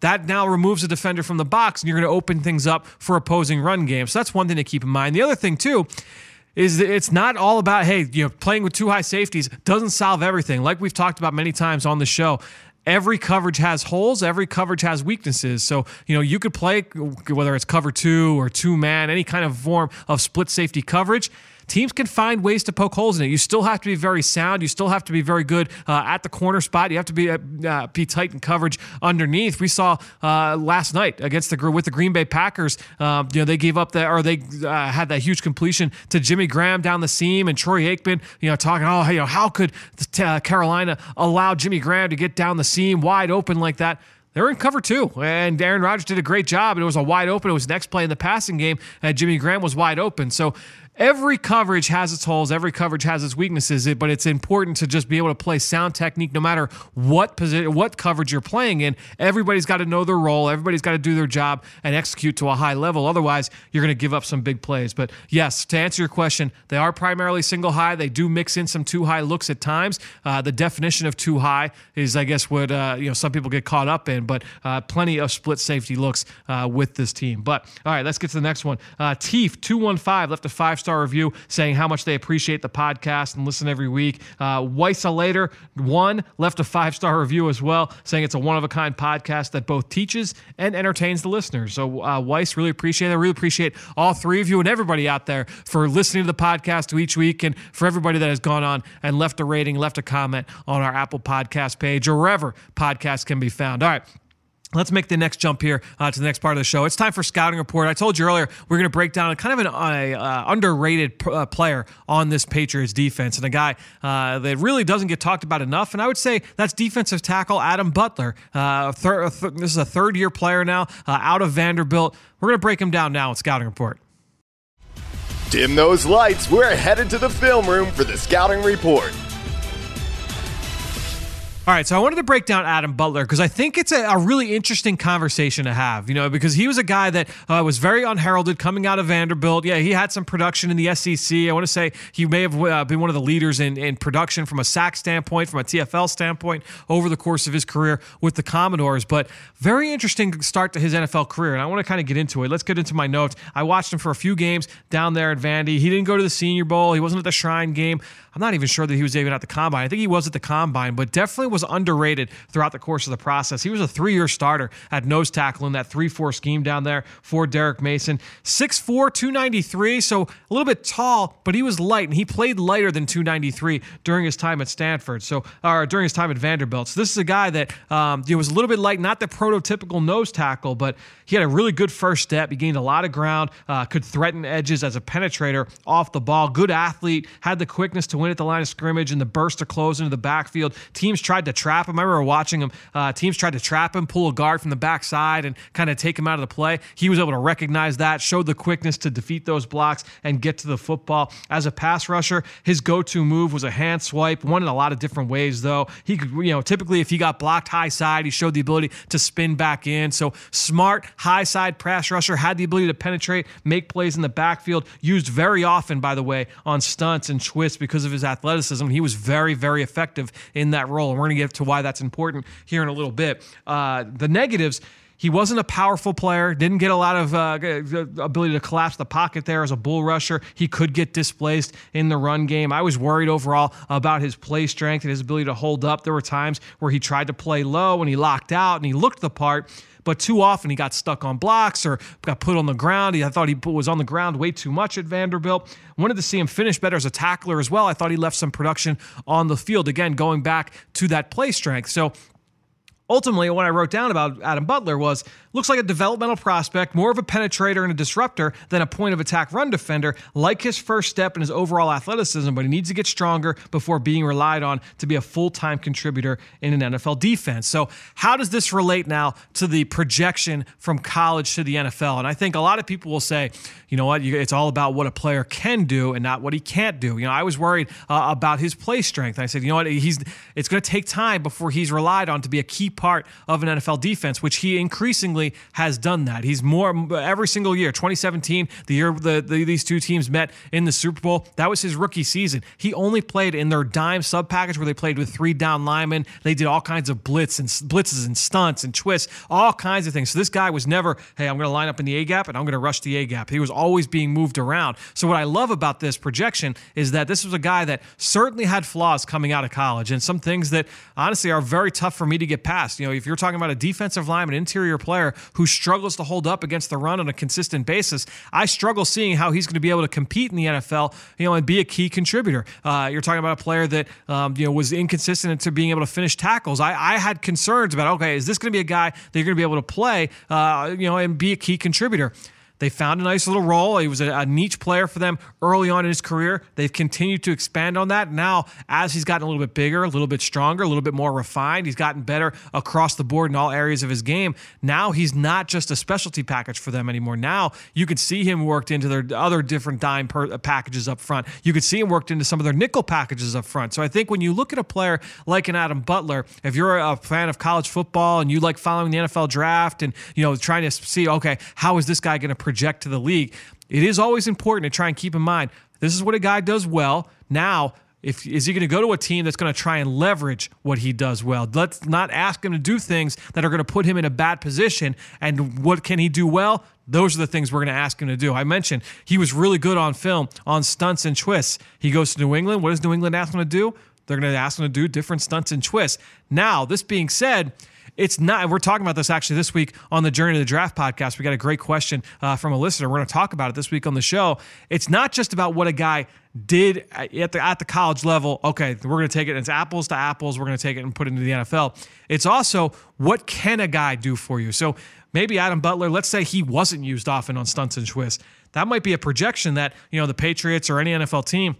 That now removes a defender from the box, and you're going to open things up for opposing run games. So that's one thing to keep in mind. The other thing, too, is that it's not all about hey you know playing with two high safeties doesn't solve everything like we've talked about many times on the show every coverage has holes, every coverage has weaknesses. So, you know, you could play whether it's cover two or two man, any kind of form of split safety coverage teams can find ways to poke holes in it. You still have to be very sound. You still have to be very good uh, at the corner spot. You have to be uh, uh be tight in coverage underneath. We saw uh, last night against the with the Green Bay Packers. Um, you know they gave up that or they uh, had that huge completion to Jimmy Graham down the seam and Troy Aikman. You know talking oh you know how could uh, Carolina allow Jimmy Graham to get down the seam wide open like that? They're in cover two, and Aaron Rodgers did a great job. And it was a wide open. It was next play in the passing game, and Jimmy Graham was wide open. So every coverage has its holes, every coverage has its weaknesses, but it's important to just be able to play sound technique no matter what position, what coverage you're playing in. Everybody's got to know their role, everybody's got to do their job and execute to a high level. Otherwise, you're going to give up some big plays. But yes, to answer your question, they are primarily single high. They do mix in some two high looks at times. Uh, the definition of two high is, I guess, what uh, you know some people get caught up in, but uh, plenty of split safety looks uh, with this team. But all right, let's get to the next one. Uh, Teef two one five left a five star star review saying how much they appreciate the podcast and listen every week. Uh, later, one, left a five star review as well, saying it's a one of a kind podcast that both teaches and entertains the listeners. So, uh, Weiss, really appreciate it. I really appreciate all three of you and everybody out there for listening to the podcast each week and for everybody that has gone on and left a rating, left a comment on our Apple Podcast page or wherever podcasts can be found. All right. Let's make the next jump here uh, to the next part of the show. It's time for scouting report. I told you earlier we're going to break down kind of an uh, underrated p- uh, player on this Patriots defense, and a guy uh, that really doesn't get talked about enough. And I would say that's defensive tackle Adam Butler. Uh, thir- th- this is a third-year player now uh, out of Vanderbilt. We're going to break him down now in scouting report. Dim those lights. We're headed to the film room for the scouting report. All right, so I wanted to break down Adam Butler because I think it's a, a, really interesting conversation to have, you know, because he was a guy that uh, was very unheralded coming out of Vanderbilt. Yeah, he had some production in the SEC. I want to say he may have uh, been one of the leaders in, in production from a sack standpoint, from a TFL standpoint over the course of his career with the Commodores. But very interesting start to his NFL career, and I want to kind of get into it. Let's get into my notes. I watched him for a few games down there at Vandy. He didn't go to the Senior Bowl. He wasn't at the Shrine Game. I'm not even sure that he was even at the combine. I think he was at the combine, but definitely was underrated throughout the course of the process. He was a three year starter at nose tackle in that 3 4 scheme down there for Derek Mason. 6'4, 293, so a little bit tall, but he was light, and he played lighter than 293 during his time at Stanford, so or during his time at Vanderbilt. So this is a guy that um, was a little bit light, not the prototypical nose tackle, but he had a really good first step. He gained a lot of ground, uh, could threaten edges as a penetrator off the ball. Good athlete, had the quickness to win win at the line of scrimmage and the burst to close into the backfield. Teams tried to trap him. I remember watching him. Uh, teams tried to trap him, pull a guard from the backside, and kind of take him out of the play. He was able to recognize that, showed the quickness to defeat those blocks and get to the football. As a pass rusher, his go-to move was a hand swipe. One in a lot of different ways, though. He could, you know, typically if he got blocked high side, he showed the ability to spin back in. So smart high side pass rusher had the ability to penetrate, make plays in the backfield. Used very often, by the way, on stunts and twists because of his athleticism. He was very, very effective in that role. And we're going to get to why that's important here in a little bit. Uh, the negatives. He wasn't a powerful player, didn't get a lot of uh, ability to collapse the pocket there as a bull rusher. He could get displaced in the run game. I was worried overall about his play strength and his ability to hold up. There were times where he tried to play low and he locked out and he looked the part but too often he got stuck on blocks or got put on the ground. I thought he was on the ground way too much at Vanderbilt. Wanted to see him finish better as a tackler as well. I thought he left some production on the field. Again, going back to that play strength. So ultimately, what I wrote down about Adam Butler was Looks like a developmental prospect, more of a penetrator and a disruptor than a point of attack run defender. Like his first step and his overall athleticism, but he needs to get stronger before being relied on to be a full time contributor in an NFL defense. So, how does this relate now to the projection from college to the NFL? And I think a lot of people will say, you know what, it's all about what a player can do and not what he can't do. You know, I was worried uh, about his play strength. I said, you know what, he's it's going to take time before he's relied on to be a key part of an NFL defense, which he increasingly has done that. He's more every single year. 2017, the year the, the, these two teams met in the Super Bowl, that was his rookie season. He only played in their dime sub package where they played with three down linemen. They did all kinds of blitz and blitzes and stunts and twists, all kinds of things. So this guy was never, hey, I'm going to line up in the A gap and I'm going to rush the A gap. He was always being moved around. So what I love about this projection is that this was a guy that certainly had flaws coming out of college and some things that honestly are very tough for me to get past. You know, if you're talking about a defensive lineman, interior player who struggles to hold up against the run on a consistent basis, I struggle seeing how he's going to be able to compete in the NFL, you know, and be a key contributor. Uh, you're talking about a player that um, you know was inconsistent to being able to finish tackles. I, I had concerns about okay, is this going to be a guy that you're going to be able to play, uh, you know, and be a key contributor? They found a nice little role. He was a, a, niche player for them early on in his career. They've continued to expand on that. Now, as he's gotten a little bit bigger, a little bit stronger, a little bit more refined, he's gotten better across the board in all areas of his game. Now he's not just a specialty package for them anymore. Now you could see him worked into their other different dime uh, packages up front. You could see him worked into some of their nickel packages up front. So I think when you look at a player like an Adam Butler, if you're a fan of college football and you like following the NFL draft and you know trying to see, okay, how is this guy going to project to the league, it is always important to try and keep in mind this is what a guy does well. Now, if is he going to go to a team that's going to try and leverage what he does well? Let's not ask him to do things that are going to put him in a bad position. And what can he do well? Those are the things we're going to ask him to do. I mentioned he was really good on film on stunts and twists. He goes to New England. What does New England ask him to do? They're going to ask him to do different stunts and twists. Now, this being said, it's not. We're talking about this actually this week on the Journey to the Draft podcast. We got a great question uh, from a listener. We're going to talk about it this week on the show. It's not just about what a guy did at the at the college level. Okay, we're going to take it. It's apples to apples. We're going to take it and put it into the NFL. It's also what can a guy do for you. So maybe Adam Butler. Let's say he wasn't used often on stunts and twists. That might be a projection that you know the Patriots or any NFL team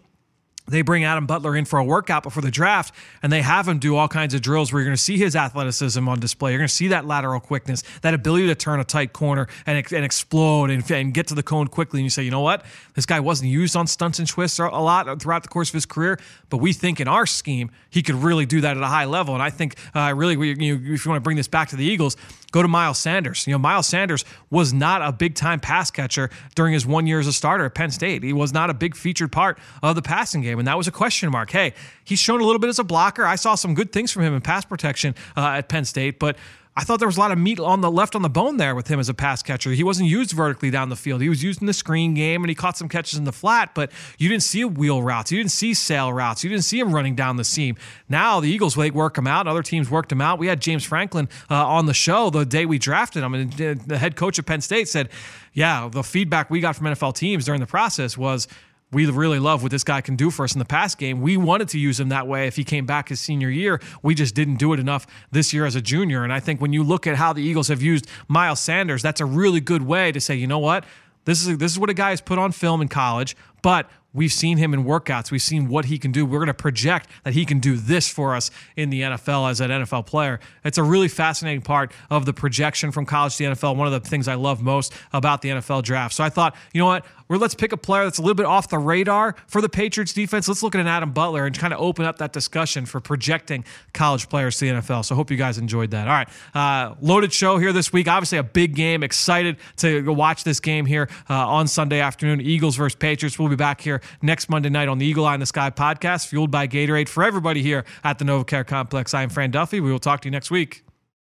they bring Adam Butler in for a workout before the draft, and they have him do all kinds of drills where you're going to see his athleticism on display. You're going to see that lateral quickness, that ability to turn a tight corner and, and explode and, and get to the cone quickly. And you say, you know what? This guy wasn't used on stunts and twists a lot throughout the course of his career, but we think in our scheme he could really do that at a high level. And I think uh, really, you, if you want to bring this back to the Eagles, Go to Miles Sanders. You know, Miles Sanders was not a big time pass catcher during his one year as a starter at Penn State. He was not a big featured part of the passing game, and that was a question mark. Hey, he's shown a little bit as a blocker. I saw some good things from him in pass protection uh, at Penn State, but I thought there was a lot of meat on the left on the bone there with him as a pass catcher. He wasn't used vertically down the field. He was used in the screen game and he caught some catches in the flat, but you didn't see wheel routes. You didn't see sail routes. You didn't see him running down the seam. Now the Eagles work him out. Other teams worked him out. We had James Franklin uh, on the show the day we drafted him, and the head coach of Penn State said, "Yeah, the feedback we got from NFL teams during the process was." We really love what this guy can do for us in the pass game. We wanted to use him that way if he came back his senior year. We just didn't do it enough this year as a junior. And I think when you look at how the Eagles have used Miles Sanders, that's a really good way to say, you know what? This is this is what a guy has put on film in college, but We've seen him in workouts. We've seen what he can do. We're going to project that he can do this for us in the NFL as an NFL player. It's a really fascinating part of the projection from college to the NFL. One of the things I love most about the NFL draft. So I thought, you know what? Well, let's pick a player that's a little bit off the radar for the Patriots defense. Let's look at an Adam Butler and kind of open up that discussion for projecting college players to the NFL. So I hope you guys enjoyed that. All right. Uh, loaded show here this week. Obviously, a big game. Excited to watch this game here uh, on Sunday afternoon. Eagles versus Patriots. We'll We'll be back here next Monday night on the Eagle Eye in the Sky podcast, fueled by Gatorade for everybody here at the NovaCare Complex. I am Fran Duffy. We will talk to you next week.